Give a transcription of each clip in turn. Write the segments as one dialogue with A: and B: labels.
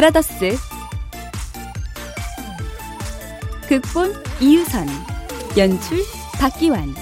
A: 브라더스. 극본 이유선 연출 박기환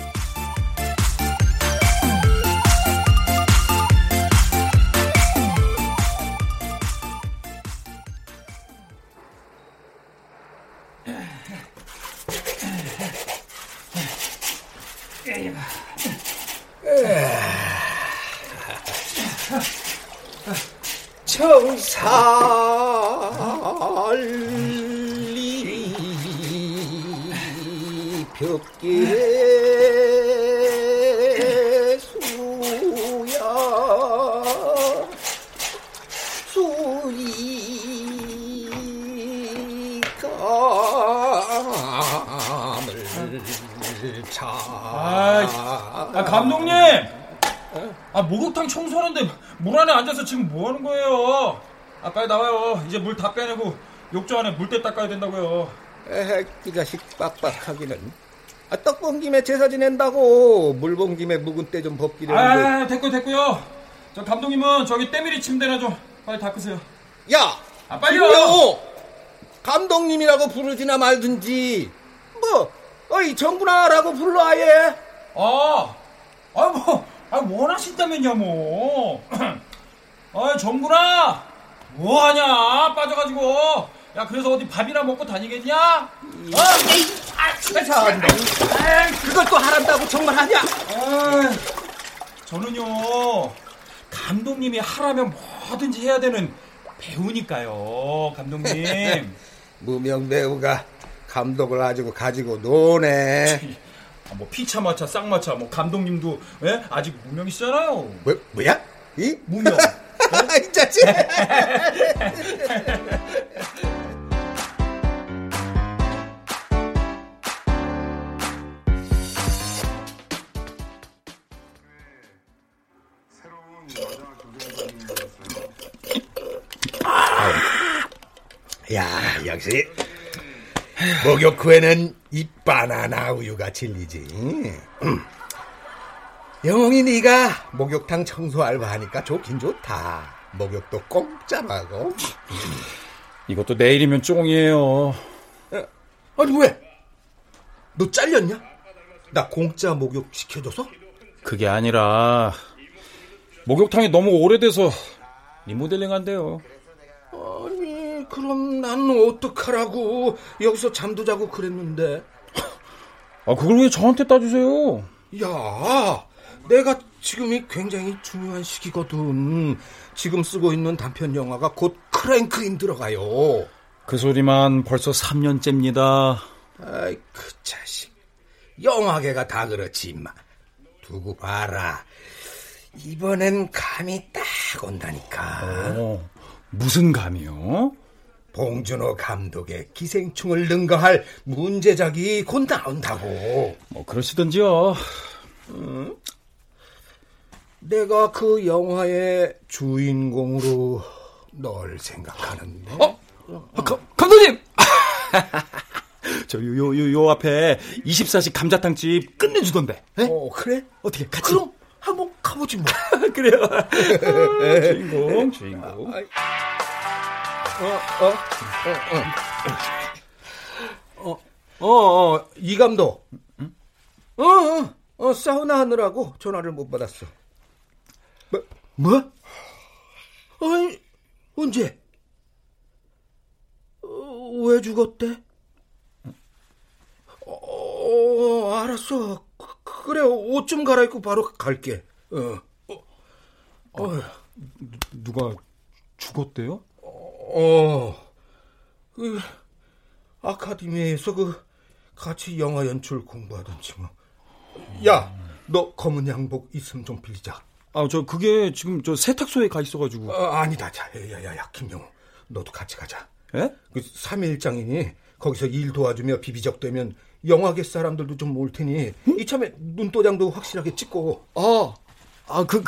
B: 앉아서 지금 뭐 하는 거예요? 아 빨리 나와요. 이제 물 다 빼내고 욕조 안에 물때 닦아야 된다고요.
C: 에헤, 이 자식 빡빡하기는. 아, 떡본 김에 제사 지낸다고 물 본 김에 묵은 때 좀 벗기려는데.
B: 아 됐고 됐고요. 저 감독님은 저기 때밀이 침대나 좀 빨리 닦으세요.
C: 야,
B: 아 빨리요.
C: 김영호! 감독님이라고 부르지나 말든지. 뭐, 어이 정군아라고 불러 아예.
B: 아, 아 뭐, 아 원하신다면요 뭐. 아 정구나, 뭐 하냐 빠져가지고. 야 그래서 어디 밥이나 먹고 다니겠냐? 어?
C: 아, 참. 그걸 또 하란다고 정말 하냐?
B: 아, 저는요 감독님이 하라면 뭐든지 해야 되는 배우니까요, 감독님.
C: 무명 배우가 감독을 가지고 가지고 노네.
B: 아, 뭐 피차마차 쌍마차 뭐 감독님도 예? 아직 무명이시잖아요.
C: 뭐, 뭐야? 이?
B: 무명.
C: 이 자식! 야, 역시 목욕 후에는 이 바나나 우유가 진리지. 음. 영웅이 네가 목욕탕 청소 알바하니까 좋긴 좋다. 목욕도 공짜라고.
B: 이것도 내일이면 쫑이에요.
C: 아니 왜? 너 잘렸냐? 나 공짜 목욕 시켜줘서?
B: 그게 아니라 목욕탕이 너무 오래돼서 리모델링 한대요.
C: 아니 그럼 난 어떡하라고 여기서 잠도 자고 그랬는데
B: 아 그걸 왜 저한테 따주세요?
C: 야 내가 지금이 굉장히 중요한 시기거든 지금 쓰고 있는 단편 영화가 곧 크랭크인 들어가요
B: 그 소리만 벌써 3년째입니다.
C: 아이 그 자식 영화계가 다 그렇지 임마 두고 봐라 이번엔 감이 딱 온다니까
B: 어, 무슨 감이요?
C: 봉준호 감독의 기생충을 능가할 문제작이 곧 나온다고.
B: 뭐 그러시던지요.
C: 내가 그 영화의 주인공으로 널 생각하는데.
B: 어? 아, 가, 감독님! 저 요 요 요 요 앞에 24시 감자탕집 끝내주던데. 에?
C: 어, 그래?
B: 어떻게 같이?
C: 그럼 한번 가보지 뭐.
B: 그래요. 주인공, 주인공.
C: 어, 어, 어, 어. 어, 어, 어, 이 감독. 어, 어, 어, 사우나 하느라고 전화를 못 받았어. 뭐? 뭐? 아니, 언제? 어, 왜 죽었대? 어, 알았어. 그- 그래, 옷 좀 갈아입고 바로 갈게. 어. 어.
B: 누가 죽었대요?
C: 어, 그, 아카데미에서 그, 같이 영화 연출 공부하던 친구. 야, 너 검은 양복 있으면 좀 빌리자.
B: 아, 저 그게 지금 저 세탁소에 가 있어가지고.
C: 어, 아니다. 자, 야, 야, 야, 김영우. 너도 같이 가자.
B: 예?
C: 그 3일장이니 거기서 일 도와주며 비비적되면 영화계 사람들도 좀 올 테니 이참에 눈도장도 확실하게 찍고.
B: 아, 아, 그,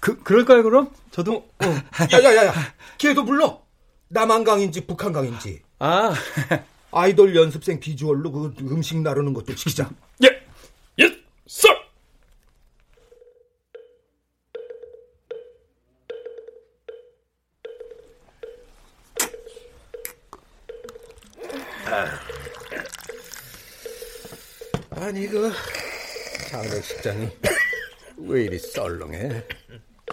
B: 그, 그럴까요, 그럼? 저도.
C: 어. 야 야 야 야, 걔도 불러. 남한강인지 북한강인지.
B: 아,
C: 아이돌 연습생 비주얼로 그 음식 나르는 것도 시키자.
B: 예, 예, 썰!
C: 아니 그 장례식장이 왜 이리 썰렁해?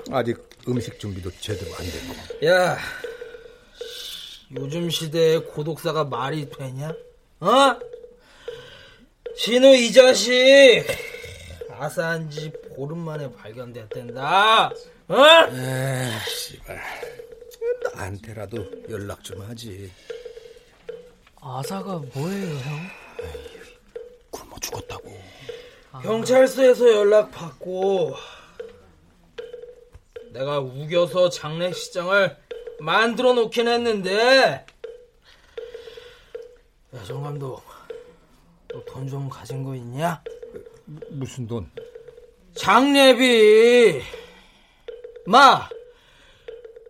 C: 아직 음식 준비도 제대로 안 됐고.
D: 야, 요즘 시대에 고독사가 말이 되냐? 어? 진우 이 자식 아사한 지 보름 만에 발견됐댄다. 어?
C: 에, 씨발. 나한테라도 연락 좀 하지.
E: 아사가 뭐예요, 형?
C: 죽었다고.
D: 경찰서에서 연락 받고 내가 우겨서 장례식장을 만들어 놓긴 했는데 야, 정 감독 너돈좀 가진 거 있냐?
C: 무슨 돈?
D: 장례비 마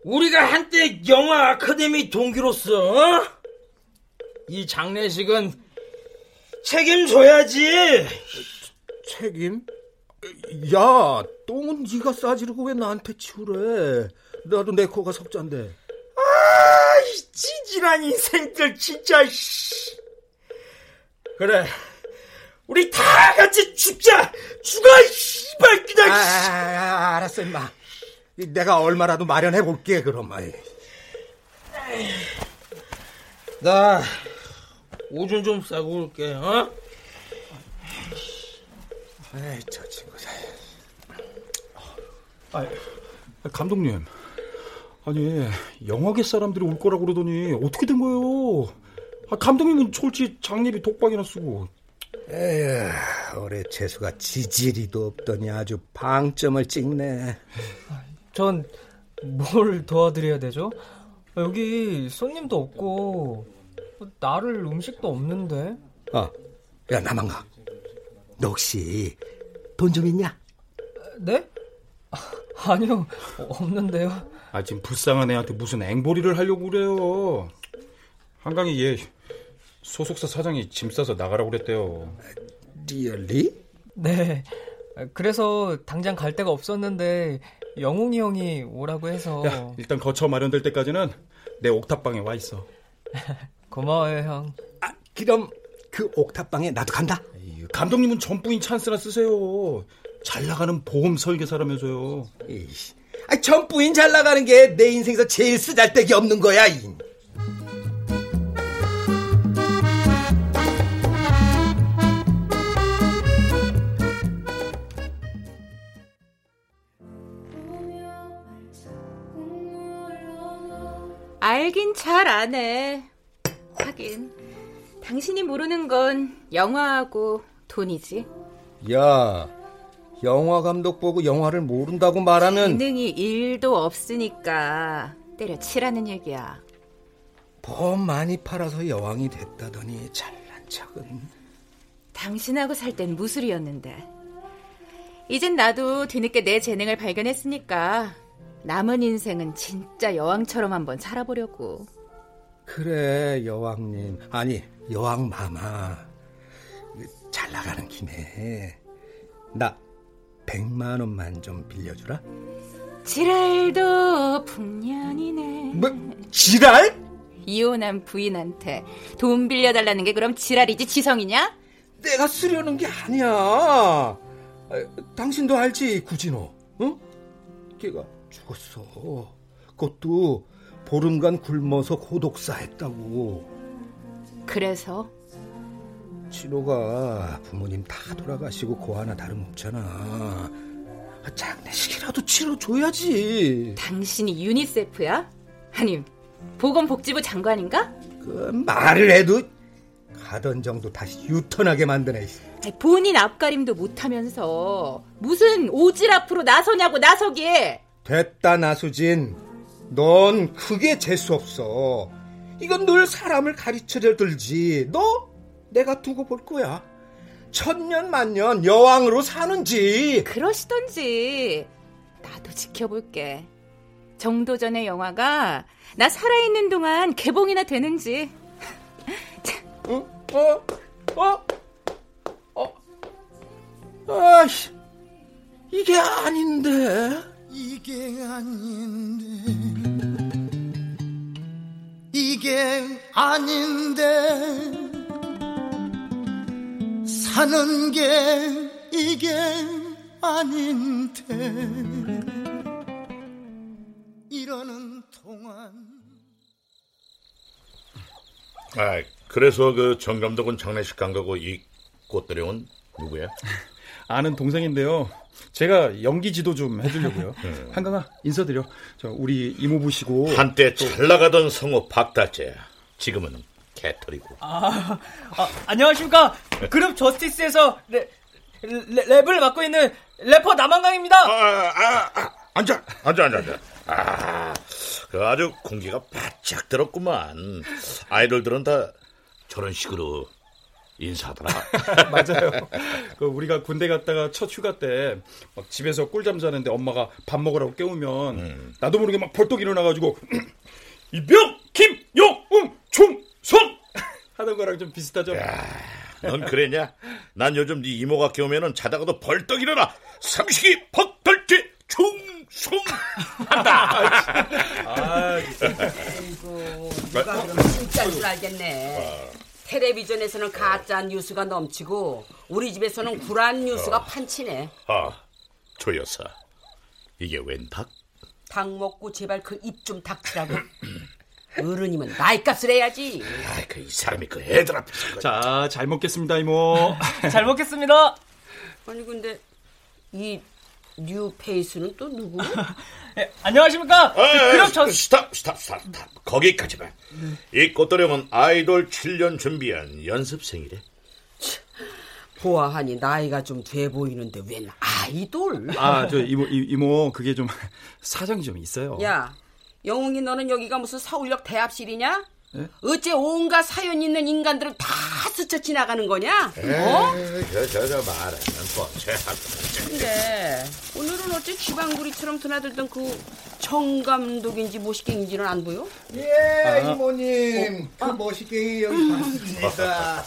D: 우리가 한때 영화 아카데미 동기로서 어? 이 장례식은 책임져야지
C: 책임? 야, 똥은 네가 싸지르고 왜 나한테 치우래? 나도 내 코가 석잔데.
D: 아 이 찌질한 인생들 진짜 씨. 그래 우리 다 같이 죽자 죽어 씨발 그냥
C: 아, 아, 알았어, 임마. 내가 얼마라도 마련해 볼게, 그럼. 아이.
D: 나 오줌 좀 싸고 올게 어?
C: 에이, 저 친구들.
F: 아, 감독님. 아니, 영화계 사람들이 올 거라고 그러더니 어떻게 된 거예요? 아, 감독님은 솔직히 장례비 독박이나 쓰고.
C: 에휴, 올해 재수가 지지리도 없더니 아주 방점을 찍네.
E: 전 뭘 도와드려야 되죠? 여기 손님도 없고 나를 음식도 없는데.
C: 어, 야, 나만 가. 너 혹시 돈 좀 있냐?
E: 네? 아니요, 없는데요.
F: 아, 지금 불쌍한 애한테 무슨 앵벌이를 하려고 그래요. 한강이 얘 소속사 사장이 짐 싸서 나가라고 그랬대요.
C: 리얼리?
E: 네. 그래서 당장 갈 데가 없었는데 영웅이 형이 오라고 해서
F: 야, 일단 거처 마련될 때까지는 내 옥탑방에 와 있어.
E: 고마워요, 형.
C: 아, 그럼 그 옥탑방에 나도 간다.
F: 에이, 감독님은 전부인 찬스나 쓰세요. 잘 나가는 보험 설계사라면서요.
C: 이씨. 아, 전부인 잘 나가는 게 내 인생에서 제일 쓰잘데기 없는 거야. 이.
G: 알긴 잘 아네. 하긴 당신이 모르는 건 영화하고 돈이지.
C: 야, 영화 감독 보고 영화를 모른다고 말하면
G: 재능이 일도 없으니까 때려치라는 얘기야.
C: 보험 많이 팔아서 여왕이 됐다더니 잘난 척은.
G: 당신하고 살 땐 무술이었는데. 이젠 나도 뒤늦게 내 재능을 발견했으니까 남은 인생은 진짜 여왕처럼 한번 살아보려고.
C: 그래, 여왕님. 아니, 여왕 마마. 잘 나가는 김에 나 100만 원만 좀 빌려주라.
G: 지랄도 풍년이네.
C: 뭐, 지랄?
G: 이혼한 부인한테 돈 빌려달라는 게 그럼 지랄이지 지성이냐?
C: 내가 쓰려는 게 아니야. 아, 당신도 알지, 구진호. 응? 걔가 죽었어. 그것도 보름간 굶어서 고독사 했다고.
G: 그래서
C: 진호가 부모님 다 돌아가시고 고 하나 다름없잖아. 아, 장례식이라도 치러줘야지.
G: 당신이 유니세프야? 아니 보건복지부 장관인가?
C: 그 말을 해도 가던 정도 다시 유턴하게 만드네.
G: 아니, 본인 앞가림도 못하면서 무슨 오질 앞으로 나서냐고 나서기에
C: 됐다 나수진. 넌 크게 재수 없어. 이건 늘 사람을 가르쳐져 들지. 너 내가 두고 볼 거야. 천년 만년 여왕으로 사는지.
G: 그러시던지 나도 지켜볼게. 정도 전의 영화가 나 살아있는 동안 개봉이나 되는지.
C: 어? 어? 어? 어? 아이씨. 이게 아닌데.
H: 이게 아닌데 이게 아닌데 하는 게 이게 아닌데 이러는 동안
I: 아, 그래서 그 정 감독은 장례식 간 거고 이 꽃도령은 누구야?
B: 아는 동생인데요. 제가 연기 지도 좀 해주려고요. 한강아 인사드려. 저 우리 이모부시고
I: 한때 잘 나가던 성우 박다재야. 지금은 개털이고.
E: 아, 아, 안녕하십니까. 그룹 저스티스에서 랩, 랩, 랩을 맡고 있는 래퍼 남한강입니다.
I: 아, 아, 아, 앉아, 앉아, 앉아, 앉아. 아, 그 아주 공기가 바짝 들었구만. 아이돌들은 다 저런 식으로 인사하더라.
B: 맞아요. 그 우리가 군대 갔다가 첫 휴가 때 막 집에서 꿀잠 자는데 엄마가 밥 먹으라고 깨우면 나도 모르게 막 벌떡 일어나가지고 이병 김영웅 총선 하는 거랑 좀 비슷하죠.
I: 넌 그랬냐? 난 요즘 네 이모가 깨우면은 자다가도 벌떡 일어나 삼식이 벅떨지 충성 한다.
B: 아,
J: 아이고, 누가 그러면 진짜인 줄 알겠네. 텔레비전에서는 가짜 뉴스가 넘치고 우리 집에서는 불안 뉴스가 판치네.
I: 아, 조 여사, 이게 웬 닭?
J: 닭 먹고 제발 그 입 좀 닥치라고. 어른이면 나이값을 해야지.
I: 아, 그이 사람이 그 애들 앞에서 그-
B: 자, 잘 먹겠습니다, 이모.
E: 잘 먹겠습니다.
J: 아니 근데 이 new face는 또 누구?
E: 예, 안녕하십니까. 그
I: 아,
E: 그룹 저
I: stop, stop, stop, stop. 거기까지만. 이 꽃도령은 아이돌 7년 준비한 연습생이래.
J: 보아하니 나이가 좀 돼 보이는데 웬 아이돌?
B: 아, 저 이모 이, 이모 그게 좀 사정이 좀 있어요.
J: 야, 영웅이 너는 여기가 무슨 서울역 대합실이냐?
B: 예?
J: 어째 온갖 사연 있는 인간들을 다 스쳐 지나가는 거냐? 어?
I: 에이, 저, 저, 저 말하면 번째하고.
J: 근데 오늘은 어째 쥐방구리처럼 드나들던 그 정감독인지 모시갱인지는 안 보여?
C: 예, 이모님. 그 멋있게 여기 봤습니다.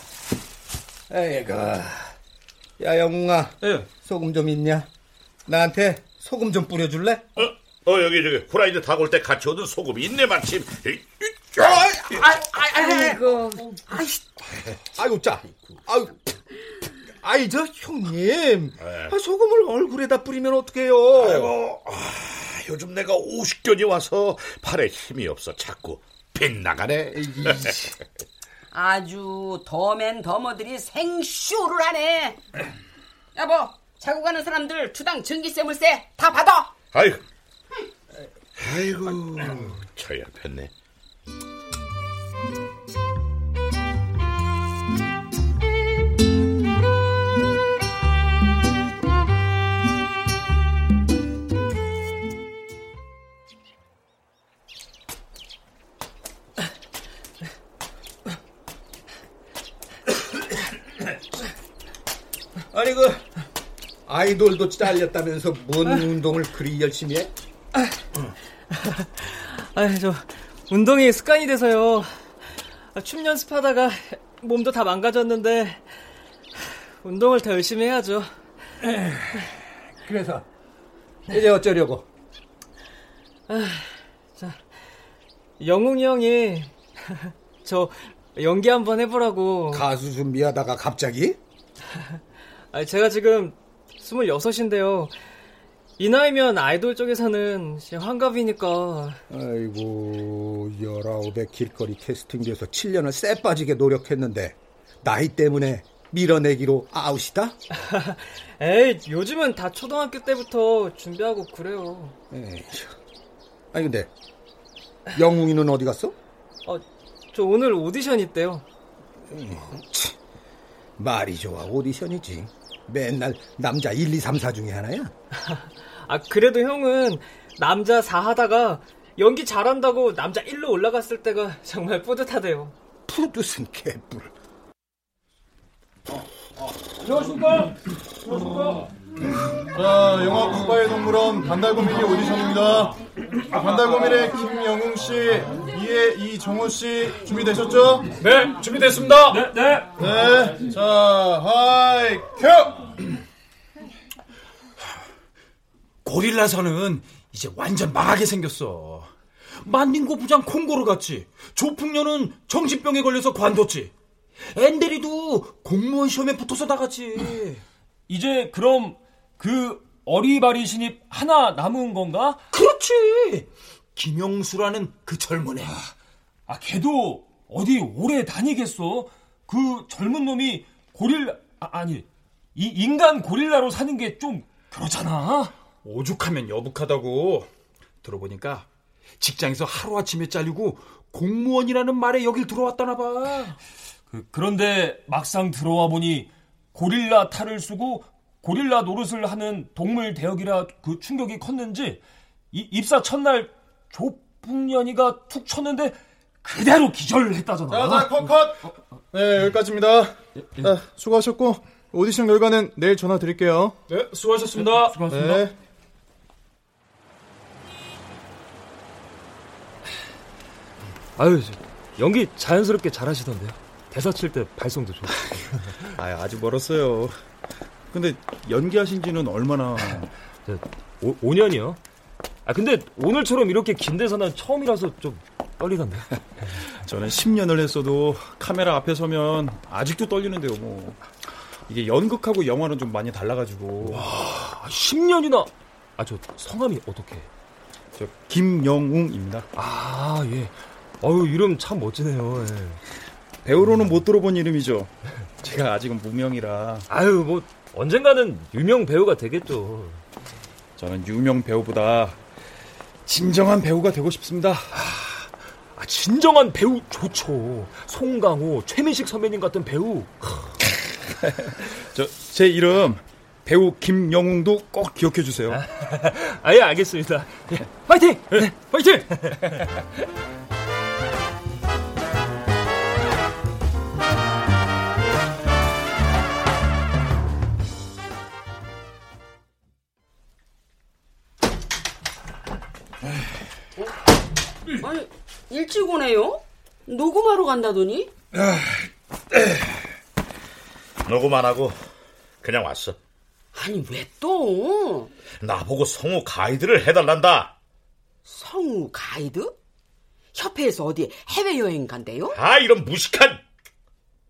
C: 아이고. 야, 영웅아.
B: 예.
C: 소금 좀 있냐? 나한테 소금 좀 뿌려줄래?
I: 어, 어, 여기, 저기, 후라이드 타고 올 때 같이 얻은 소금이 있네, 마침. 이, 이,
J: 아이고,
C: 아이고, 짜. 아유. 아이, 저, 형님. 아, 소금을 얼굴에다 뿌리면 어떡해요?
I: 아이고, 아, 요즘 내가 50견이 와서 팔에 힘이 없어. 자꾸 빗나가네.
J: 아주 더맨 더머들이 생쇼를 하네. 여보, 자고 가는 사람들 주당 전기세 물세 다 받아.
I: 아이고, 아이고, 저열했네.
C: 아니, 그, 아이돌도 잘렸다면서 뭔 운동을 그리 열심히 해?
E: 아, 저 운동이 습관이 돼서요. 아, 춤 연습하다가 몸도 다 망가졌는데 운동을 더 열심히 해야죠.
C: 그래서, 이제 어쩌려고?
E: 영웅이 형이 저 연기 한번 해보라고.
C: 가수 준비하다가 갑자기?
E: 아, 제가 지금 26인데요. 이 나이면 아이돌 쪽에서는 환갑이니까
C: 아이고, 열아홉에 길거리 캐스팅돼서 7년을 쎄 빠지게 노력했는데, 나이 때문에 밀어내기로 아웃이다?
E: 에이 요즘은 다 초등학교 때부터 준비하고 그래요.
C: 에이, 아니, 근데, 영웅이는 어디 갔어?
E: 어, 저 오늘 오디션 있대요.
C: 말이 좋아, 오디션이지. 맨날 남자 1, 2, 3, 4 중에 하나야?
E: 아 그래도 형은 남자 4 하다가 연기 잘한다고 남자 1로 올라갔을 때가 정말 뿌듯하대요.
C: 푸드슨 개뿔.
F: 안녕하십니까? 안녕하십니까?
K: 자, 영화 국바의 동물원 반달고밀리 오디션입니다. 반달고밀의 김영웅 씨, 이에 이정호 씨 준비되셨죠?
F: 네, 준비됐습니다. 네, 네.
K: 네. 자, 하이 큐!
F: 고릴라선은 이제 완전 망하게 생겼어. 만딩고 부장 콩고르 같이. 조풍년은 정신병에 걸려서 관뒀지. 앤데리도 공무원 시험에 붙어서 나갔지. 이제 그럼 그 어리바리 신입 하나 남은 건가? 그렇지. 김영수라는 그 젊은 애. 아, 걔도 어디 오래 다니겠어? 그 젊은 놈이 고릴라, 아, 니이 인간 고릴라로 사는 게 좀 그렇잖아.
B: 오죽하면 여북하다고. 들어보니까 직장에서 하루아침에 잘리고 공무원이라는 말에 여길 들어왔다나 봐.
F: 그, 그런데 막상 들어와 보니 고릴라 탈을 쓰고 고릴라 노릇을 하는 동물 대역이라 그 충격이 컸는지 이, 입사 첫날 조풍년이가 툭 쳤는데 그대로 기절했다잖아.
K: 자, 자, 컷, 컷. 네, 여기까지입니다. 자, 수고하셨고, 오디션 결과는 내일 전화 드릴게요.
B: 네, 수고하셨습니다.
F: 네, 수고하셨습니다.
K: 네.
D: 아유, 연기 자연스럽게 잘하시던데요. 대사 칠 때 발성도 좋고.
B: 아, 아직 멀었어요. 근데 연기하신 지는 얼마나?
D: 오, 5년이요? 아, 근데 오늘처럼 이렇게 긴 대사는 처음이라서 좀 떨리던데요.
B: 저는 10년을 했어도 카메라 앞에 서면 아직도 떨리는데요, 뭐. 이게 연극하고 영화는 좀 많이 달라가지고.
D: 와, 10년이나. 아, 저 성함이 어떻게?
B: 저 김영웅입니다.
D: 아, 예. 어유 이름 참 멋지네요. 예.
B: 배우로는 못 들어본 이름이죠. 제가 아직은 무명이라.
D: 아유, 뭐 언젠가는 유명 배우가 되겠죠.
B: 저는 유명 배우보다 진정한 배우가 되고 싶습니다.
D: 아, 진정한 배우 좋죠. 송강호, 최민식 선배님 같은 배우.
B: 저 제 이름 배우 김영웅도 꼭 기억해 주세요.
D: 아, 예, 알겠습니다. 예, 파이팅! 예, 파이팅!
J: 일찍 오네요? 녹음하러 간다더니?
I: 녹음 안 하고 그냥 왔어.
J: 아니, 왜 또?
I: 나보고 성우 가이드를 해달란다.
J: 성우 가이드? 협회에서 어디 해외여행 간대요?
I: 아, 이런 무식한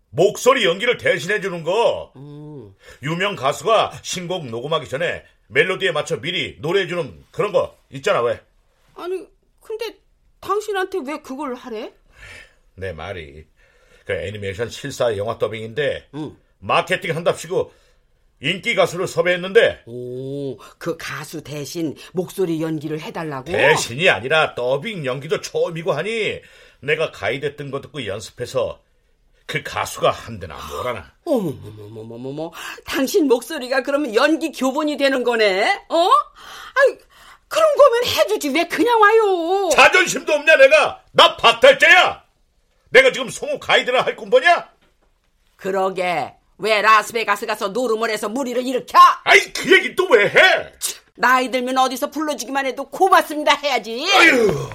I: 목소리 연기를 대신해주는 거.
J: 음.
I: 유명 가수가 신곡 녹음하기 전에 멜로디에 맞춰 미리 노래해주는 그런 거 있잖아, 왜?
J: 아니, 근데 당신한테 왜 그걸 하래?
I: 내 말이. 그 애니메이션 실사 영화 더빙인데,
J: 응.
I: 마케팅 한답시고 인기 가수를 섭외했는데,
J: 오, 그 가수 대신 목소리 연기를 해달라고?
I: 대신이 아니라 더빙 연기도 처음이고 하니, 내가 가이드했던 거 듣고 연습해서 그 가수가 한대나 뭐라나.
J: 어머머머머머머, 당신 목소리가 그러면 연기 교본이 되는 거네? 어? 아이, 그런 거면 해주지 왜 그냥 와요?
I: 자존심도 없냐 내가? 나 박달재야. 내가 지금 성우 가이드를 할 꿈보냐?
J: 그러게 왜 라스베가스 가서 노름을 해서 무리를 일으켜?
I: 아이 그 얘기 또 왜 해?
J: 나이 들면 어디서 불러주기만 해도 고맙습니다 해야지.
I: 아유,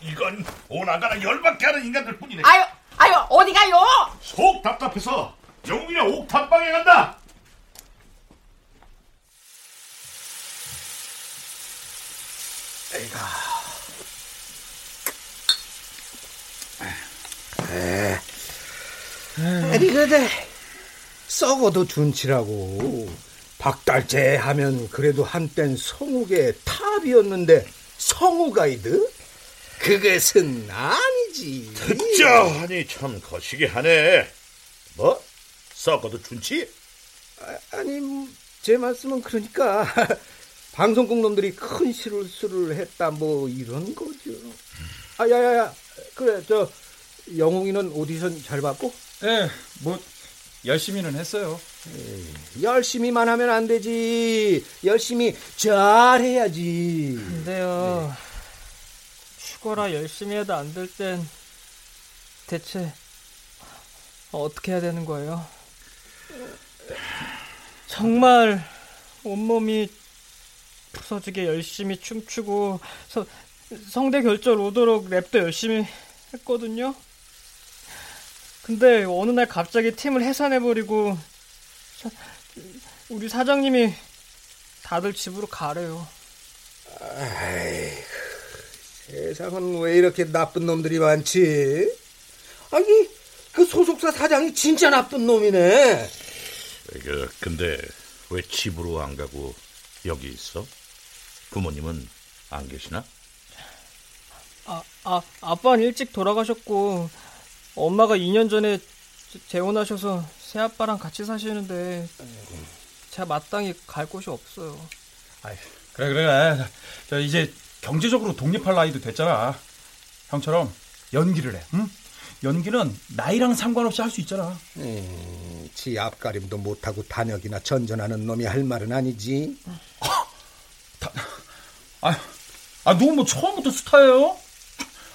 I: 이건 오나가나 열받게 하는 인간들 뿐이네.
J: 아유, 아유 어디 가요?
I: 속 답답해서 영웅이랑 옥탑방에 간다.
C: 에리거들 썩어도 준치라고 박달재 하면 그래도 한땐 성욱의 탑이었는데 성우 가이드? 그것은 아니지
I: 듣자 하니 참 거시기 하네. 뭐? 썩어도 준치?
C: 아니 제 말씀은 그러니까 방송국 놈들이 큰 실수를 했다 뭐 이런 거죠 아 야야야 그래 저 영웅이는 오디션 잘 봤고?
B: 네, 뭐 열심히는 했어요.
C: 열심히만 하면 안 되지. 열심히 잘해야지.
E: 근데요, 죽어라 열심히 해도 안 될 땐 대체 어떻게 해야 되는 거예요? 정말 온몸이 부서지게 열심히 춤추고 서, 성대 결절 오도록 랩도 열심히 했거든요. 근데 어느 날 갑자기 팀을 해산해버리고 사- 우리 사장님이 다들 집으로 가래요.
C: 아이고, 세상은 왜 이렇게 나쁜 놈들이 많지? 아니, 그 소속사 사장이 진짜 나쁜 놈이네.
I: 그, 근데 왜 집으로 안 가고 여기 있어? 부모님은 안 계시나?
E: 아, 아, 아빠는 일찍 돌아가셨고, 엄마가 2년 전에 재혼하셔서 새아빠랑 같이 사시는데, 제가 마땅히 갈 곳이 없어요.
B: 아이, 그래, 그래. 저 이제 경제적으로 독립할 나이도 됐잖아. 형처럼 연기를 해, 응? 연기는 나이랑 상관없이 할 수 있잖아.
C: 음, 지 앞가림도 못하고 단역이나 전전하는 놈이 할 말은 아니지.
B: 아, 아 누구 뭐 처음부터 스타예요?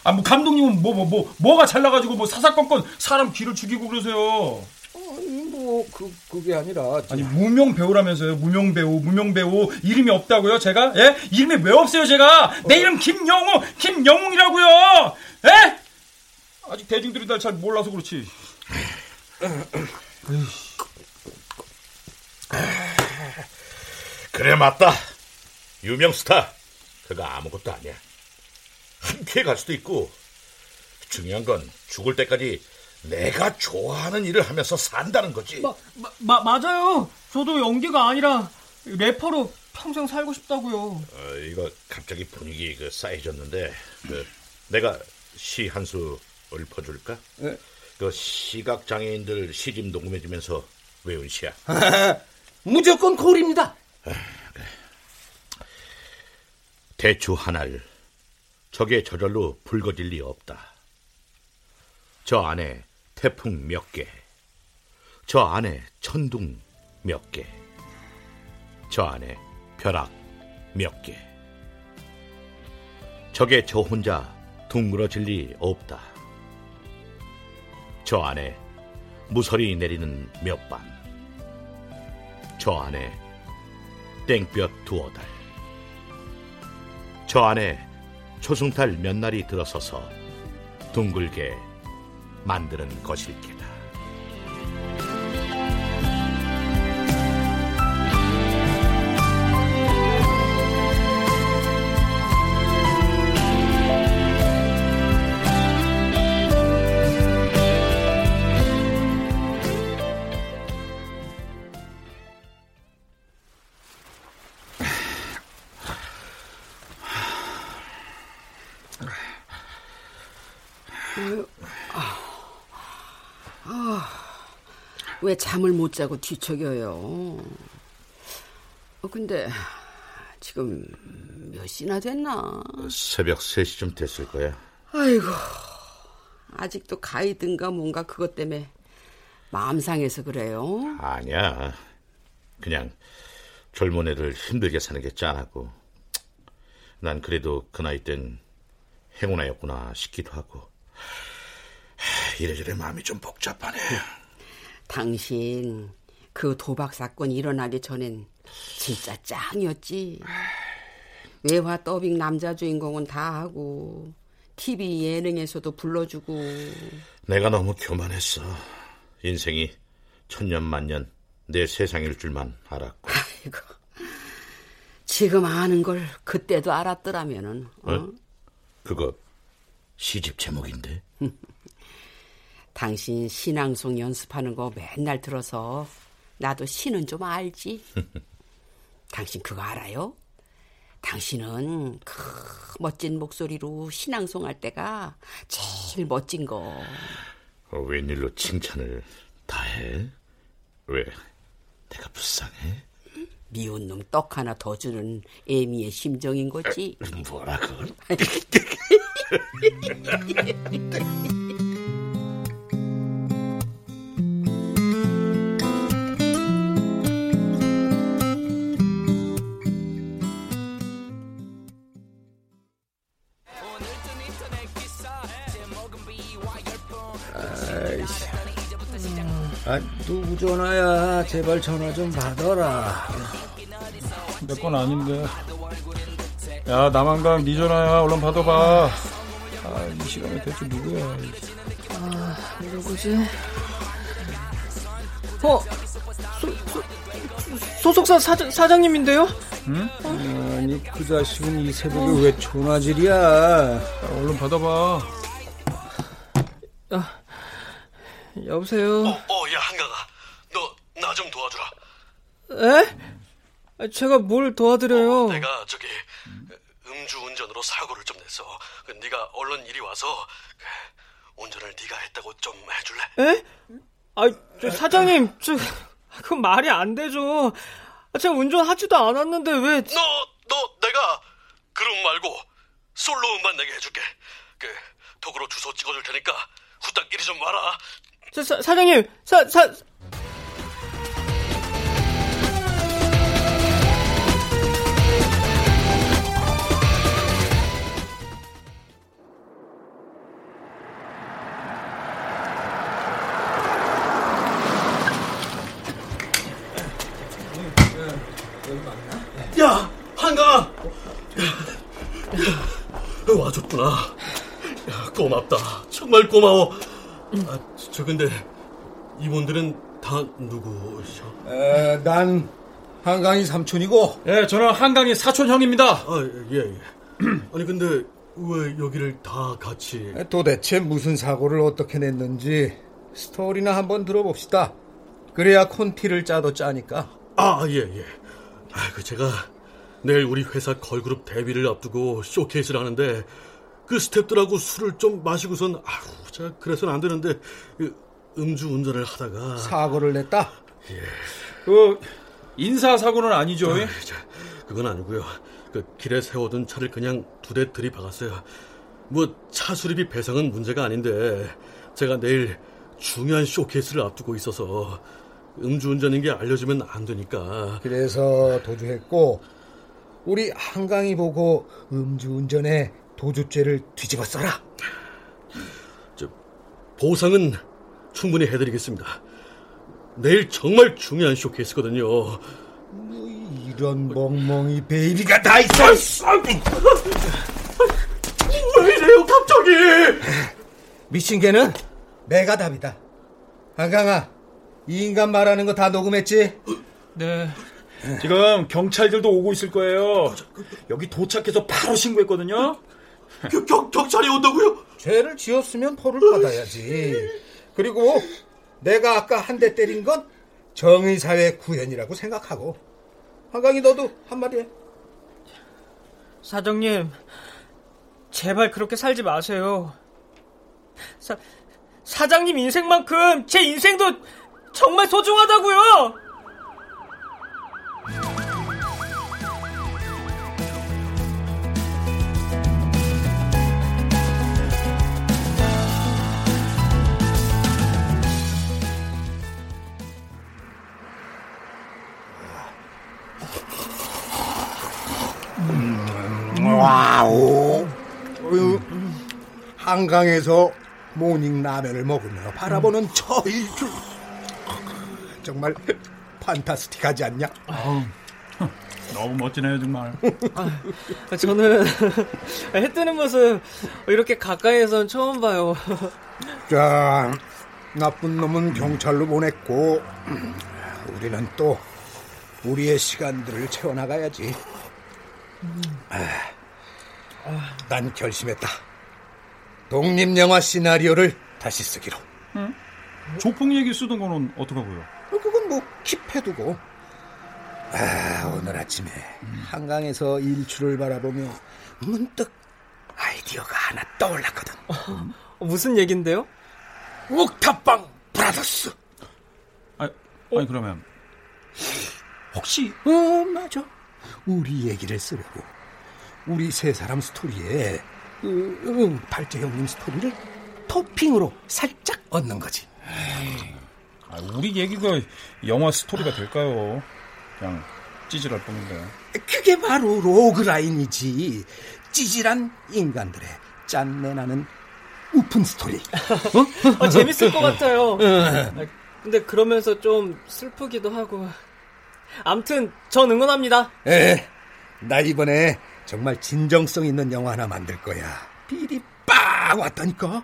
B: 아, 뭐 감독님은 뭐 뭐 뭐 뭐, 가 잘 나가지고 뭐 사사건건 사람 귀를 죽이고 그러세요.
C: 아니 뭐그 그게 아니라
B: 아니 무명 배우라면서요? 무명 배우, 무명 배우 이름이 없다고요? 제가 예 이름이 왜 없어요? 제가 내 이름 김영우, 김영웅이라고요. 예? 아직 대중들이 날 잘 몰라서 그렇지.
I: 그래 맞다. 유명 스타. 그거 아무것도 아니야. 함께 갈 수도 있고 중요한 건 죽을 때까지 내가 좋아하는 일을 하면서 산다는 거지.
E: 마, 마, 맞아요. 저도 연기가 아니라 래퍼로 평생 살고 싶다고요.
I: 어, 이거 갑자기 분위기 그 싸해졌는데 그 내가 시 한 수 읊어줄까?
C: 네.
I: 그 시각 장애인들 시집 녹음해주면서 외운 시야.
C: 무조건 골입니다.
I: 대추 하나를 적의 저절로 붉어질 리 없다. 저 안에 태풍 몇 개, 저 안에 천둥 몇 개, 저 안에 벼락 몇 개. 적의 저 혼자 둥그러질 리 없다. 저 안에 무설이 내리는 몇 밤, 저 안에 땡볕 두어 달, 저 안에 초승달 몇 날이 들어서서 둥글게 만드는 것일 게
J: 잠을 못 자고 뒤척여요? 어, 근데 지금 몇 시나 됐나?
I: 새벽 3시쯤 됐을 거야.
J: 아이고, 아직도 가이든가 뭔가 그것 때문에 마음 상해서 그래요.
I: 아니야. 그냥 젊은 애들 힘들게 사는 게 짠하고 난 그래도 그 나이 땐 행운아였구나 싶기도 하고 하, 이래저래 마음이 좀 복잡하네.
J: 당신 그 도박 사건 일어나기 전엔 진짜 짱이었지. 외화 더빙 남자 주인공은 다 하고 TV 예능에서도 불러주고
I: 내가 너무 교만했어. 인생이 천년 만년 내 세상일 줄만 알았고.
J: 아이고 지금 아는 걸 그때도 알았더라면은 어?
I: 어? 그거 시집 제목인데.
J: 당신 신앙송 연습하는 거 맨날 들어서 나도 시는 좀 알지. 당신 그거 알아요? 당신은 그 멋진 목소리로 신앙송 할 때가 제일 멋진 거.
I: 어, 웬일로 칭찬을 다 해? 왜? 내가 불쌍해?
J: 미운 놈 떡 하나 더 주는 애미의 심정인 거지.
I: 뭐라 그
C: 아이씨. 아, 누구 전화야? 제발 전화 좀 받아라.
B: 내 건 아닌데. 야, 남한강 네 전화야. 얼른 받아봐. 아, 이 시간에 대체 누구야?
E: 아, 누구지? 어, 소, 소, 소속사 사장, 사장님인데요?
B: 응?
C: 아니, 그 자식은 이 새벽에 왜 전화질이야?
B: 얼른 받아봐.
E: 아, 여보세요.
L: 어, 어, 야 한강아, 너나 좀 도와주라.
E: 에? 아, 제가 뭘 도와드려요?
L: 어, 내가 저기 음주 운전으로 사고를 좀 냈어. 그 네가 얼른 이리 와서 그 운전을 네가 했다고 좀 해줄래?
E: 에? 아, 저 사장님, 저 그건 말이 안 되죠. 아, 제가 운전하지도 않았는데 왜?
L: 너, 너 내가 그룹 말고 솔로 음반 내게 해줄게. 그 도구로 주소 찍어줄 테니까 후딱 이리 좀 와라.
E: 사장님, 사, 사.
L: 정말 고마워. 아, 저 근데 이분들은 다 누구셔?
C: 에, 난 한강이 삼촌이고.
F: 예, 저는 한강이 사촌 형입니다.
L: 아, 예, 예. 아니 근데 왜 여기를 다 같이?
C: 도대체 무슨 사고를 어떻게 냈는지 스토리나 한번 들어봅시다. 그래야 콘티를 짜도 짜니까.
L: 아, 예, 예. 아, 그 제가 내일 우리 회사 걸그룹 데뷔를 앞두고 쇼케이스를 하는데 그 스탭들하고 술을 좀 마시고선 아우, 제가 그래서는 안 되는데 그 음주 운전을 하다가
C: 사고를 냈다.
L: 예.
F: 그 인사 사고는 아니죠?
L: 아, 자, 그건 아니고요. 그 길에 세워둔 차를 그냥 두 대 들이박았어요. 뭐 차 수리비 배상은 문제가 아닌데 제가 내일 중요한 쇼케이스를 앞두고 있어서 음주운전인 게 알려지면 안 되니까.
C: 그래서 도주했고 우리 한강이 보고 음주운전에 도주죄를 뒤집어 써라.
L: 저 보상은 충분히 해드리겠습니다. 내일 정말 중요한 쇼케이스거든요.
C: 뭐 이런 멍멍이 베이비가 다 있어.
L: 왜 이래요, 갑자기?
C: 미친 개는 내가 답이다. 한강아, 이 인간 말하는 거 다 녹음했지?
E: 네.
F: 지금 경찰들도 오고 있을 거예요. 여기 도착해서 바로 신고했거든요.
L: 겨, 경, 경찰이 온다고요?
C: 죄를 지었으면 벌을 받아야지. 그리고 내가 아까 한 대 때린 건 정의사회 구현이라고 생각하고. 한강이 너도 한마디 해.
E: 사장님, 제발 그렇게 살지 마세요. 사, 사장님 인생만큼 제 인생도 정말 소중하다고요!
C: 한강에서 모닝 라면을 먹으며 바라보는 저 일출. 정말 판타스틱하지 않냐?
F: 너무 멋지네요, 정말.
E: 아, 저는 해 뜨는 모습 이렇게 가까이에선 처음 봐요.
C: 자, 나쁜 놈은 경찰로 보냈고, 우리는 또 우리의 시간들을 채워나가야지. 아, 난 결심했다. 독립영화 시나리오를 다시 쓰기로.
F: 응? 조폭 얘기 쓰던 거는 어떡하고요?
C: 그건 뭐 킵해두고. 아, 오늘 아침에 한강에서 일출을 바라보며 문득 아이디어가 하나 떠올랐거든.
E: 어, 무슨 얘긴데요?
C: 옥탑방 브라더스.
F: 아니, 아니 그러면 혹시
C: 어 맞아. 우리 얘기를 쓰려고 우리 세 사람 스토리에 그, 음, 발제 형님 스토리를 토핑으로 살짝 얹는 거지.
F: 아, 우리 얘기가 영화 스토리가 될까요? 그냥 찌질할 뿐인데.
C: 그게 바로 logline이지. 찌질한 인간들의 짠내나는 웃픈 스토리.
E: 어? 어, 재밌을 것 같아요. 아, 근데 그러면서 좀 슬프기도 하고. 암튼 전 응원합니다.
C: 에, 나 이번에 정말 진정성 있는 영화 하나 만들 거야. 비리 빡 왔다니까.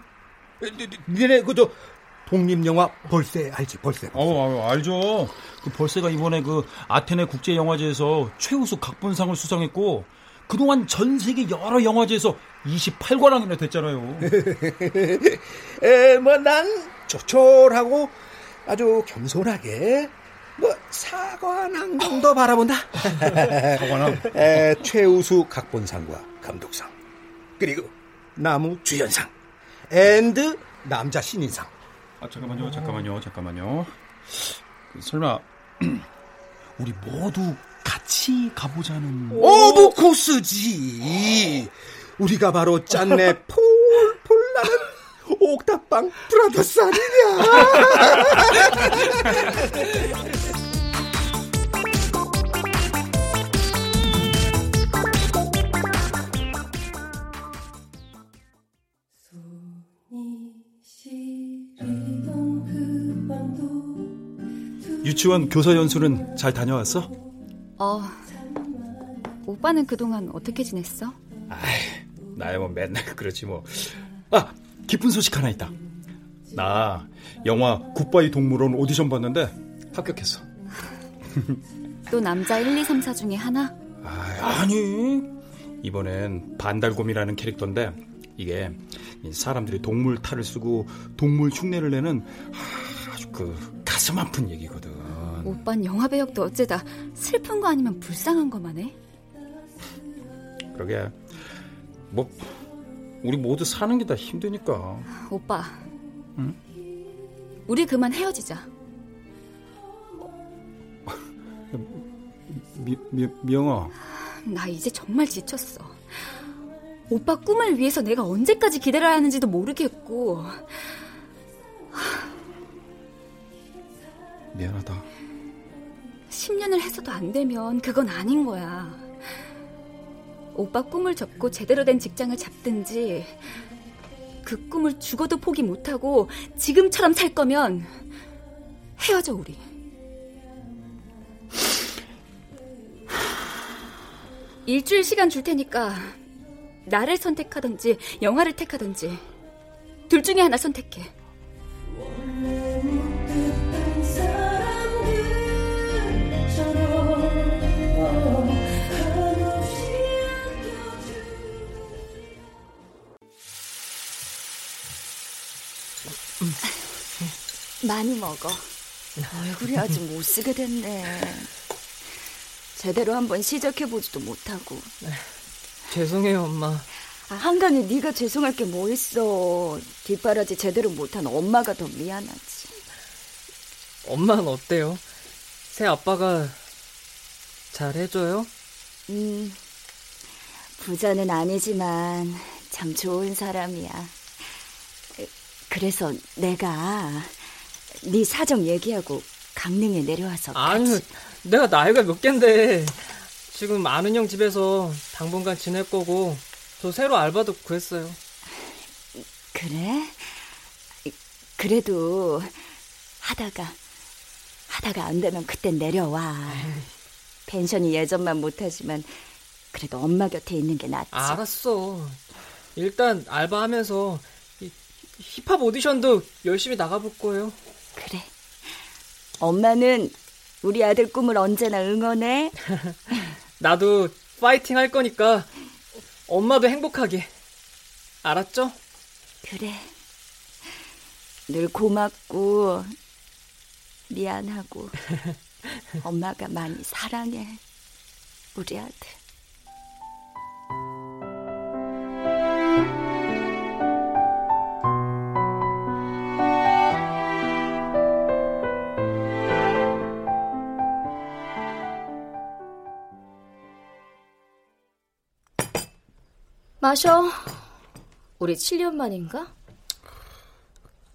C: 니네 그저 독립 영화 벌새 알지? 벌새.
F: 어, 알죠. 그 벌새가 이번에 그 아테네 국제 영화제에서 최우수 각본상을 수상했고 그동안 전 세계 여러 영화제에서 28관왕이나 됐잖아요.
C: 에, 뭐 난 조촐하고 아주 겸손하게 뭐 사관왕 정도 바라본다.
B: 사관왕.
C: 에, 최우수 각본상과 감독상 그리고 남우 주연상 and 남자 신인상.
B: 아 잠깐만요, 잠깐만요, 잠깐만요. 그, 설마 우리 모두 같이 가보자는
C: 오브 코스지. 우리가 바로 짠내 폴폴 나는 옥탑방 브라더스 아니냐.
B: 유치원 교사 연수는 잘 다녀왔어?
A: 어, 오빠는 그동안 어떻게 지냈어?
B: 나야 뭐 맨날 그렇지 뭐. 아, 기쁜 소식 하나 있다. 나 영화 굿바이 동물원 오디션 봤는데 합격했어.
A: 또 남자 1, 2, 3, 4 중에 하나?
B: 아, 니 이번엔 반달곰이라는 캐릭터인데 이게 사람들이 동물 탈을 쓰고 동물 흉내를 내는 아주 그 가슴 아픈 얘기거든.
A: 오빤 영화 배역도 어째다 슬픈 거 아니면 불쌍한 거만 해?
B: 그러게 뭐 우리 모두 사는 게 다 힘드니까.
A: 오빠,
B: 응?
A: 우리 그만 헤어지자.
B: 미, 미, 미영아.
A: 나 이제 정말 지쳤어. 오빠 꿈을 위해서 내가 언제까지 기다려야 하는지도 모르겠고.
B: 미안하다.
A: 10년을 해서도 안 되면 그건 아닌 거야. 오빠 꿈을 접고 제대로 된 직장을 잡든지, 그 꿈을 죽어도 포기 못하고 지금처럼 살 거면 헤어져, 우리. 일주일 시간 줄 테니까 나를 선택하든지 영화를 택하든지 둘 중에 하나 선택해.
M: 많이 먹어. 얼굴이 아주 못쓰게 됐네. 제대로 한번 시작해보지도 못하고.
E: 죄송해요, 엄마.
M: 아, 한간에 네가 죄송할 게 뭐 있어. 뒷바라지 제대로 못한 엄마가 더 미안하지.
E: 엄마는 어때요? 새 아빠가 잘 해줘요?
M: 음, 부자는 아니지만 참 좋은 사람이야. 그래서 내가 네 사정 얘기하고 강릉에 내려와서
E: 아니 내가 나이가 몇 갠데 지금 아는 형 집에서 당분간 지낼 거고 저 새로 알바도 구했어요.
M: 그래? 그래도 하다가 하다가 안 되면 그땐 내려와. 펜션이 예전만 못하지만 그래도 엄마 곁에 있는 게 낫지.
E: 알았어. 일단 알바하면서 힙합 오디션도 열심히 나가볼 거예요.
M: 그래. 엄마는 우리 아들 꿈을 언제나 응원해.
E: 나도 파이팅 할 거니까 엄마도 행복하게. 알았죠?
M: 그래. 늘 고맙고 미안하고 엄마가 많이 사랑해. 우리 아들.
N: 마셔. 우리 7년 만인가?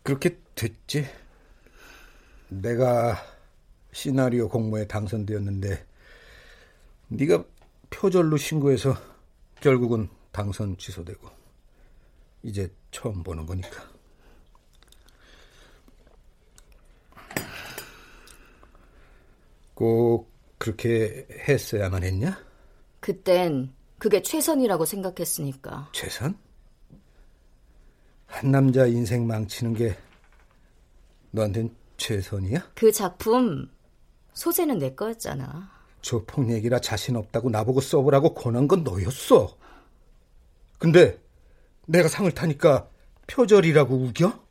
C: 그렇게 됐지. 내가 시나리오 공모에 당선되었는데 네가 표절로 신고해서 결국은 당선 취소되고 이제 처음 보는 거니까. 꼭 그렇게 했어야만 했냐?
N: 그땐 그게 최선이라고 생각했으니까.
C: 최선? 한 남자 인생 망치는 게 너한텐 최선이야?
N: 그 작품 소재는 내 거였잖아.
C: 조폭 얘기라 자신 없다고 나보고 써보라고 권한 건 너였어. 근데 내가 상을 타니까 표절이라고 우겨?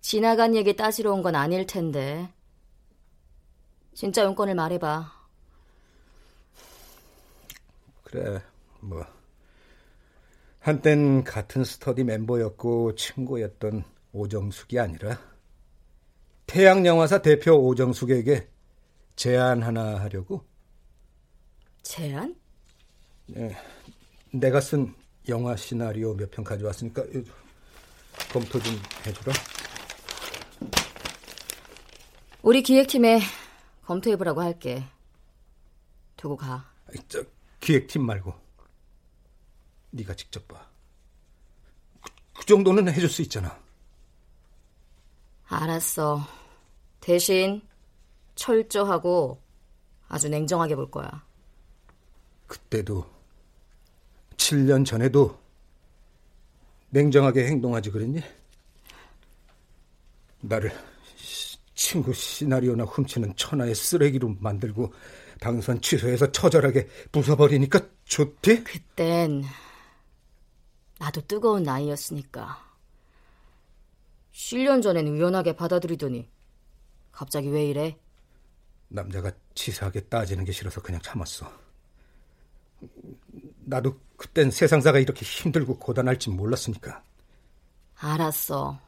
N: 지나간 얘기 따지러 온 건 아닐 텐데. 진짜 용건을 말해봐.
C: 그래, 뭐. 한땐 같은 스터디 멤버였고 친구였던 오정숙이 아니라 태양영화사 대표 오정숙에게 제안 하나 하려고.
N: 제안?
C: 네, 내가 쓴 영화 시나리오 몇 편 가져왔으니까 검토 좀 해주라.
N: 우리 기획팀에 검토해보라고 할게. 두고 가.
C: 저 기획팀 말고 네가 직접 봐. 그, 그 정도는 해줄 수 있잖아.
N: 알았어. 대신 철저하고 아주 냉정하게 볼 거야.
C: 그때도 7년 전에도 냉정하게 행동하지 그랬니? 나를 친구 시나리오나 훔치는 천하의 쓰레기로 만들고 당선 취소해서 처절하게 부숴버리니까 좋대?
N: 그땐 나도 뜨거운 나이였으니까 7년 전엔 유연하게 받아들이더니 갑자기 왜 이래?
C: 남자가 치사하게 따지는 게 싫어서 그냥 참았어. 나도 그땐 세상사가 이렇게 힘들고 고단할지 몰랐으니까.
N: 알았어.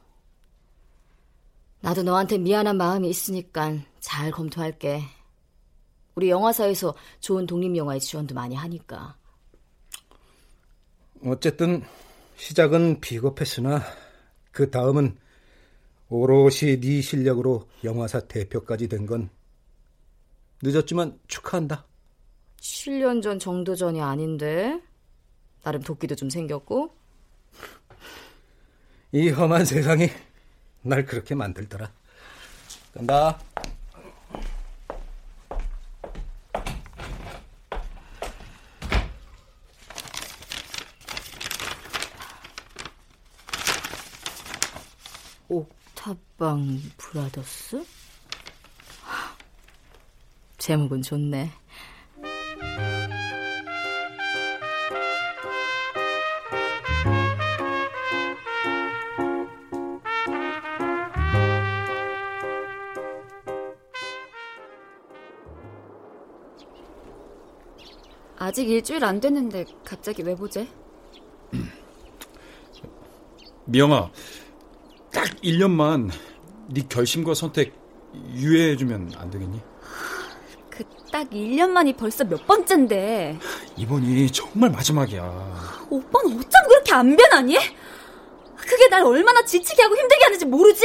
N: 나도 너한테 미안한 마음이 있으니까 잘 검토할게. 우리 영화사에서 좋은 독립영화의 지원도 많이 하니까.
C: 어쨌든 시작은 비겁했으나 그 다음은 오롯이 네 실력으로 영화사 대표까지 된 건 늦었지만 축하한다.
N: 7년 전 정도 전이 아닌데 나름 도끼도 좀 생겼고
C: 이 험한 세상이 날 그렇게 만들더라. 간다.
N: 옥탑방 브라더스? 제목은 좋네.
A: 아직 일주일 안 됐는데 갑자기 왜 보재?
B: 미영아, 딱 1년만 네 결심과 선택 유예해주면 안 되겠니?
A: 그 딱 1년 만이 벌써 몇 번째인데.
B: 이번이 정말 마지막이야.
A: 오빠는 어쩜 그렇게 안 변하니? 그게 날 얼마나 지치게 하고 힘들게 하는지 모르지?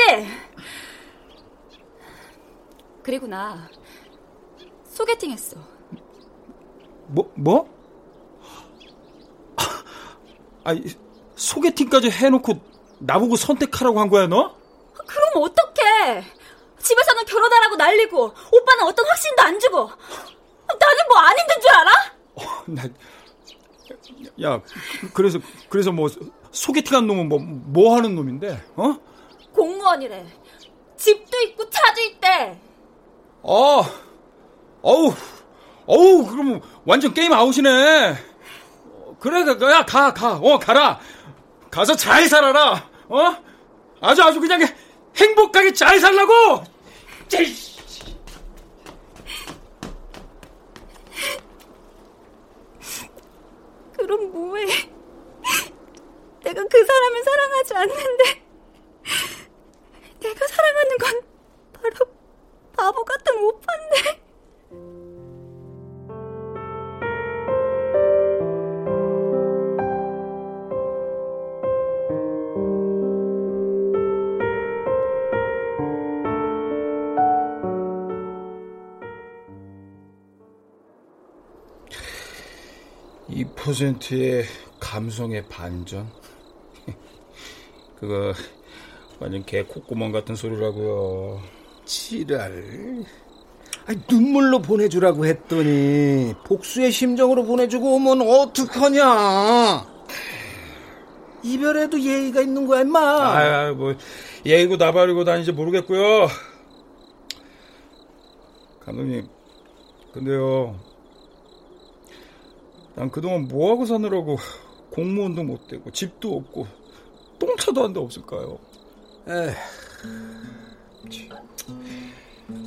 A: 그리고 나 소개팅 했어.
B: 뭐, 뭐? 아, 소개팅까지 해놓고 나보고 선택하라고 한 거야, 너?
A: 그럼 어떡 해? 집에서는 결혼하라고 난리고 오빠는 어떤 확신도 안 주고 나는 뭐안 힘든 줄 알아?
B: 어, 나, 야, 그래서 그래서 뭐 소개팅한 놈은 뭐 뭐 하는 놈인데? 어?
A: 공무원이래. 집도 있고 차도 있대.
B: 어, 어우, 어우, 그럼 완전 게임 아웃이네. 그래, 야, 가, 가, 어, 가라. 가서 잘 살아라. 어? 아주 아주 그냥 행복하게 잘 살라고.
A: 그럼 뭐해? 내가 그 사람을 사랑하지 않는데 내가 사랑하는 건 바로 바보 같은 오빠인데.
B: 퍼센트의 감성의 반전? 그거 완전 개 콧구멍 같은 소리라고요.
C: 지랄. 아니, 눈물로 보내주라고 했더니 복수의 심정으로 보내주고 오면 어떡하냐. 이별에도 예의가 있는 거야, 임마.
B: 아, 뭐 예의고 나발이고 다니지 모르겠고요. 감독님, 근데요. 난 그동안 뭐하고 사느라고 공무원도 못 되고 집도 없고 똥차도 한 대 없을까요?
C: 에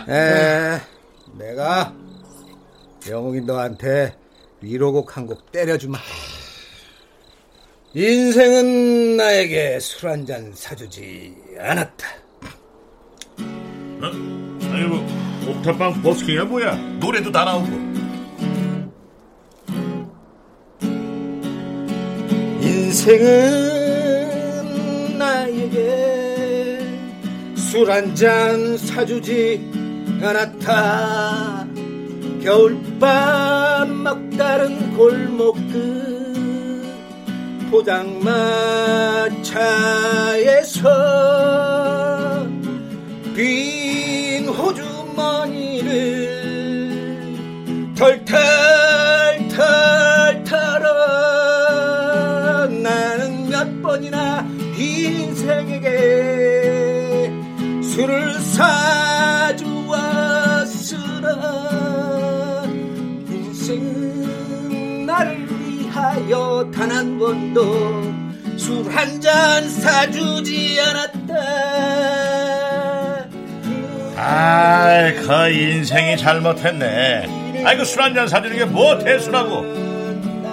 C: 에, 내가 영웅이 너한테 위로곡 한 곡 때려주마. 인생은 나에게 술 한 잔 사주지 않았다.
I: 어? 아니 뭐 옥탑방 버스킹이야 뭐야? 노래도 다 나오고.
C: 인생은 나에게 술 한 잔 사주지 않았다. 겨울밤 막다른 골목 끝 포장마차에서 빈 호주머니를 털털털 술을 사주었으나 인생 나를 위하여 단 한 번도 술 한 잔 사주지 않았다
I: 아이, 그 인생이 잘못했네. 아이고, 술 한 잔 사주는 게 뭐 대수라고.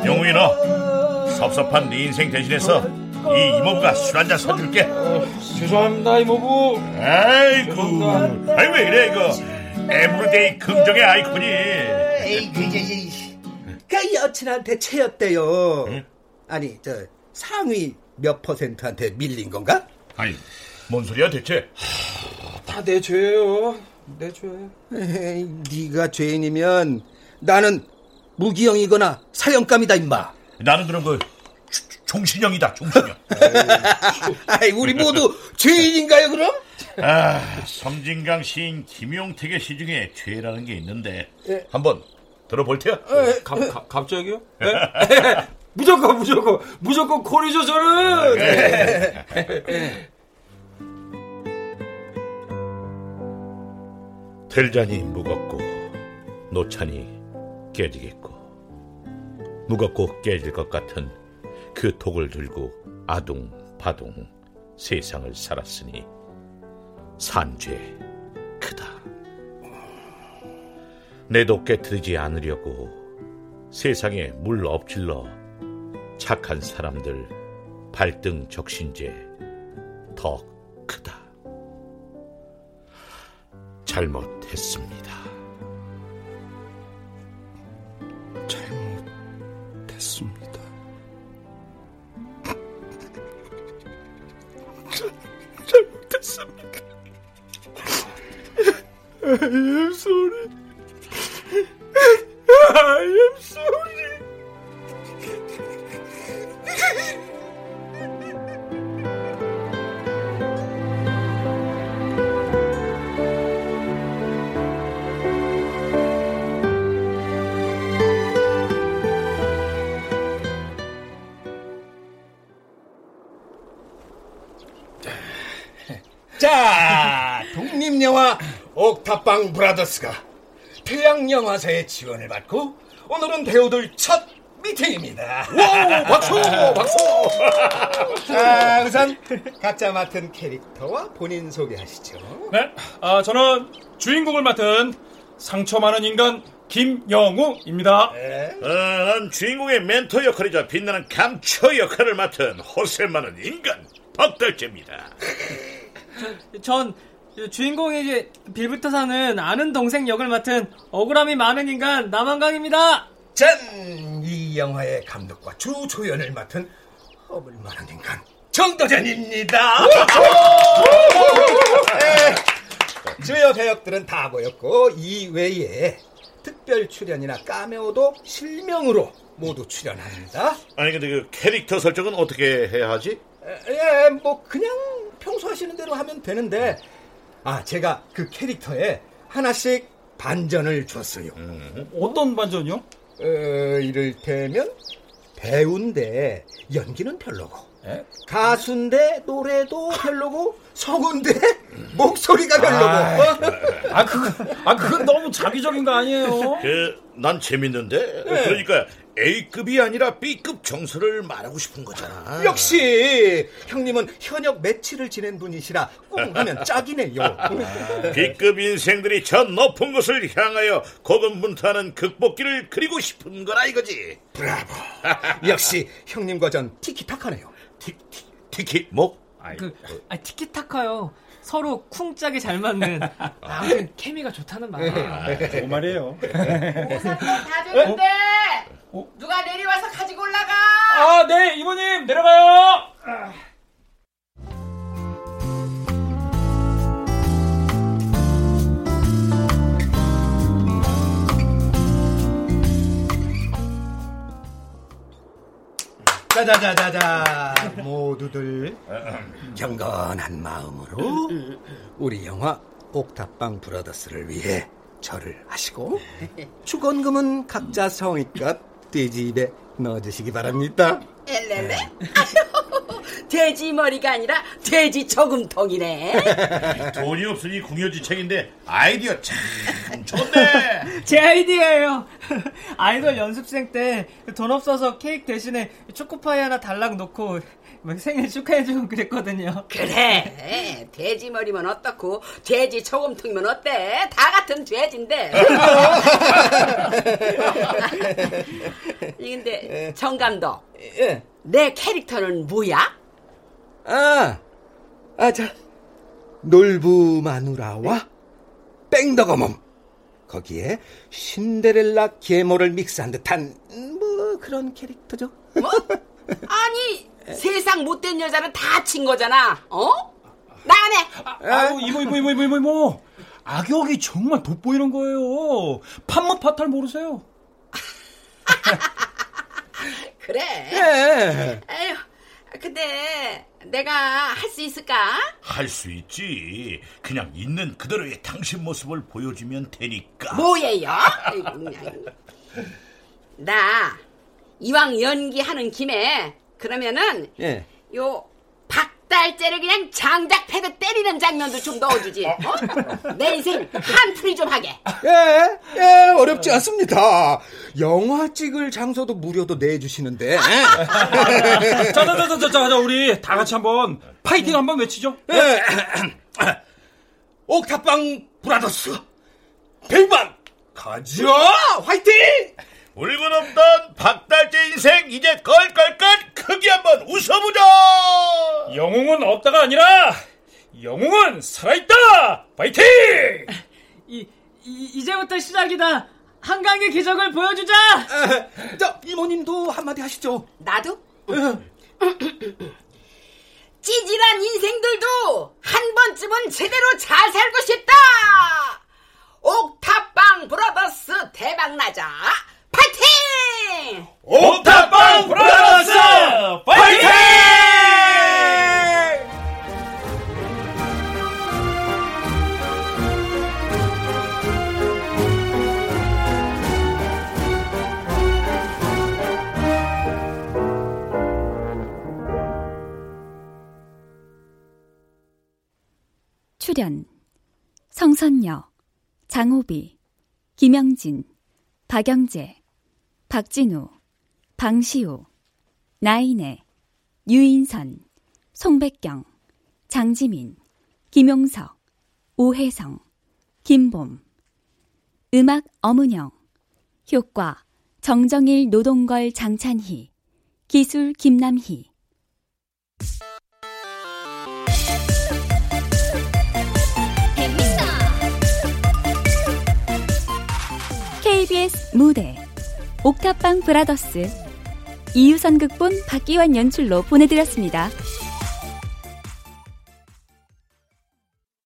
I: 영웅이 너, 섭섭한 네 인생 대신해서 이 이모부가 술 한잔 사줄게.
F: 죄송합니다, 이모부.
I: 아이고, 아이 왜 이래, 이거. everyday 긍정의 아이콘이.
C: 에이, 그, 그, 그, 그 여친한테 채였대요. 아니, 저 상위 몇 퍼센트한테 밀린 건가?
I: 아니, 뭔 소리야 대체?
C: 다 내 죄예요. 내 죄. 에이, 네가 죄인이면 나는 무기형이거나 사형감이다 임마.
I: 나는 그런 거 종신형이다, 종신형.
C: 아이, 우리 모두 죄인인가요, 그럼?
I: 아, 섬진강 시인 김용택의 시 중에 죄라는 게 있는데
C: 예.
I: 한번 들어볼 테야.
F: 가, 가, 갑자기요? 네? 무조건 무조건 무조건 콜이죠 저는.
I: 들자니 무겁고 놓자니 깨지겠고 무겁고 깨질 것 같은 그 독을 들고 아둥바둥 세상을 살았으니 산죄 크다. 내도 깨뜨리지 않으려고 세상에 물 엎질러 착한 사람들 발등 적신죄 더 크다. 잘못했습니다.
C: 잘못했습니다.
B: 잘못했습니다. I am sorry. I am sorry.
C: 자, 독립영화 옥탑방 브라더스가 태양영화사의 지원을 받고 오늘은 배우들 첫 미팅입니다. 와, 박수, 박수. 자, 우선 각자 맡은 캐릭터와 본인 소개하시죠.
F: 네, 아 저는 주인공을 맡은 상처 많은 인간 김영우입니다.
I: 어, 난 주인공의 멘토 역할이자 빛나는 감초 역할을 맡은 호세 많은 인간 박달재입니다.
E: 전 주인공에게 빌부터 사는 아는 동생 역을 맡은 억울함이 많은 인간 남한강입니다.
C: 짠! 이 영화의 감독과 주조연을 맡은 허물만한 인간 정도전입니다. 네, 주요 배역들은 다 모였고 이 외에 특별 출연이나 까메오도 실명으로 모두 출연합니다.
I: 아니 근데 그 캐릭터 설정은 어떻게 해야 하지?
C: 예, 뭐 그냥 평소 하시는 대로 하면 되는데 아 제가 그 캐릭터에 하나씩 반전을 줬어요.
F: 어떤 반전이요?
C: 어, 이를테면 배우인데 연기는 별로고 가수인데 노래도 별로고 성운데 목소리가 별로고.
F: 아, 아 그거 아 그건 너무 자기적인 거 아니에요?
I: 그, 난 재밌는데.
C: 네.
I: 그러니까 A급이 아니라 B급 정서를 말하고 싶은 거잖아.
C: 역시 형님은 현역 매치를 지낸 분이시라 꿍 하면 짝이네요.
I: B급 인생들이 저 높은 곳을 향하여 고군분투하는 극복기를 그리고 싶은 거라 이거지.
C: 브라보. 역시 형님과 전 티키타카네요.
I: 티, 티, 티키 뭐?
E: 그 아, 티키타카요. 서로 쿵짝이 잘 맞는. 아무튼 케미가 좋다는 말이에요.
F: 그 말이에요.
G: 다 됐는데 누가 내려와서 가지고 올라가.
F: 아, 네, 이모님 내려가요.
C: 자자자자자. 모두들 경건한 마음으로 우리 영화 옥탑방 브라더스를 위해 절을 하시고 축원금은 각자 성의껏 돼지 입에 넣어주시기 바랍니다.
J: 엘렐레? 돼지 머리가 아니라 돼지 저금통이네.
I: 돈이 없으니 궁여지책인데 아이디어 참 좋네.
E: 제 아이디어예요. 아이돌 연습생 때 돈 없어서 케이크 대신에 초코파이 하나 달랑 놓고 막 생일 축하해주고 그랬거든요.
J: 그래. 돼지 머리면 어떻고 돼지 저금통이면 어때? 다 같은 돼지인데. 이 근데 정 감독. 내 캐릭터는 뭐야?
C: 아, 아, 자, 놀부 마누라와 뺑덕어멈. 거기에 신데렐라 계모를 믹스한 듯한 뭐 그런 캐릭터죠.
J: 뭐? 아니 세상 못된 여자는 다친 거잖아. 어? 나가네.
F: 아유, 이모, 이모, 이모, 이모, 이모, 이모. 악역이 정말 돋보이는 거예요. 판무 파탈 모르세요?
J: 그래.
C: 예.
J: 에휴, 근데 내가 할 수 있을까?
I: 할 수 있지. 그냥 있는 그대로의 당신 모습을 보여주면 되니까.
J: 뭐예요? 나 이왕 연기하는 김에 그러면은
C: 예.
J: 요 박달재를 그냥 장작 패드 때리는 장면도 좀 넣어주지. 어? 내 인생 한풀이 좀 하게.
C: 예, 예, 어렵지 않습니다. 영화 찍을 장소도 무료도 내주시는데.
F: 자, 자, 자, 자, 자, 자, 우리 다 같이 한번 파이팅 한번 외치죠.
C: 예. 옥탑방 브라더스 백반 가자 화이팅!
I: 울고 없던 박달재 인생 이제 걸걸걸 크게 한번 웃어보자.
F: 영웅은 없다가 아니라 영웅은 살아있다. 파이팅!
E: 이, 이 이제부터 시작이다. 한강의 기적을 보여주자.
C: 저 이모님도 한마디 하시죠.
J: 나도? 찌질한 인생들도 한 번쯤은 제대로 잘 살고 싶다. 옥탑방 브라더스 대박 나자. 파이팅!
F: 옥탑방 브라더스 파이팅!
A: 출연 성선여, 장호비, 김영진, 박영재, 박진우, 방시우, 나인애, 유인선, 송백경, 장지민, 김용석, 오혜성, 김봄 음악 엄은영 효과 정정일 노동걸 장찬희 기술 김남희 KBS 무대 옥탑방 브라더스 이유선 극본 박기환 연출로 보내드렸습니다.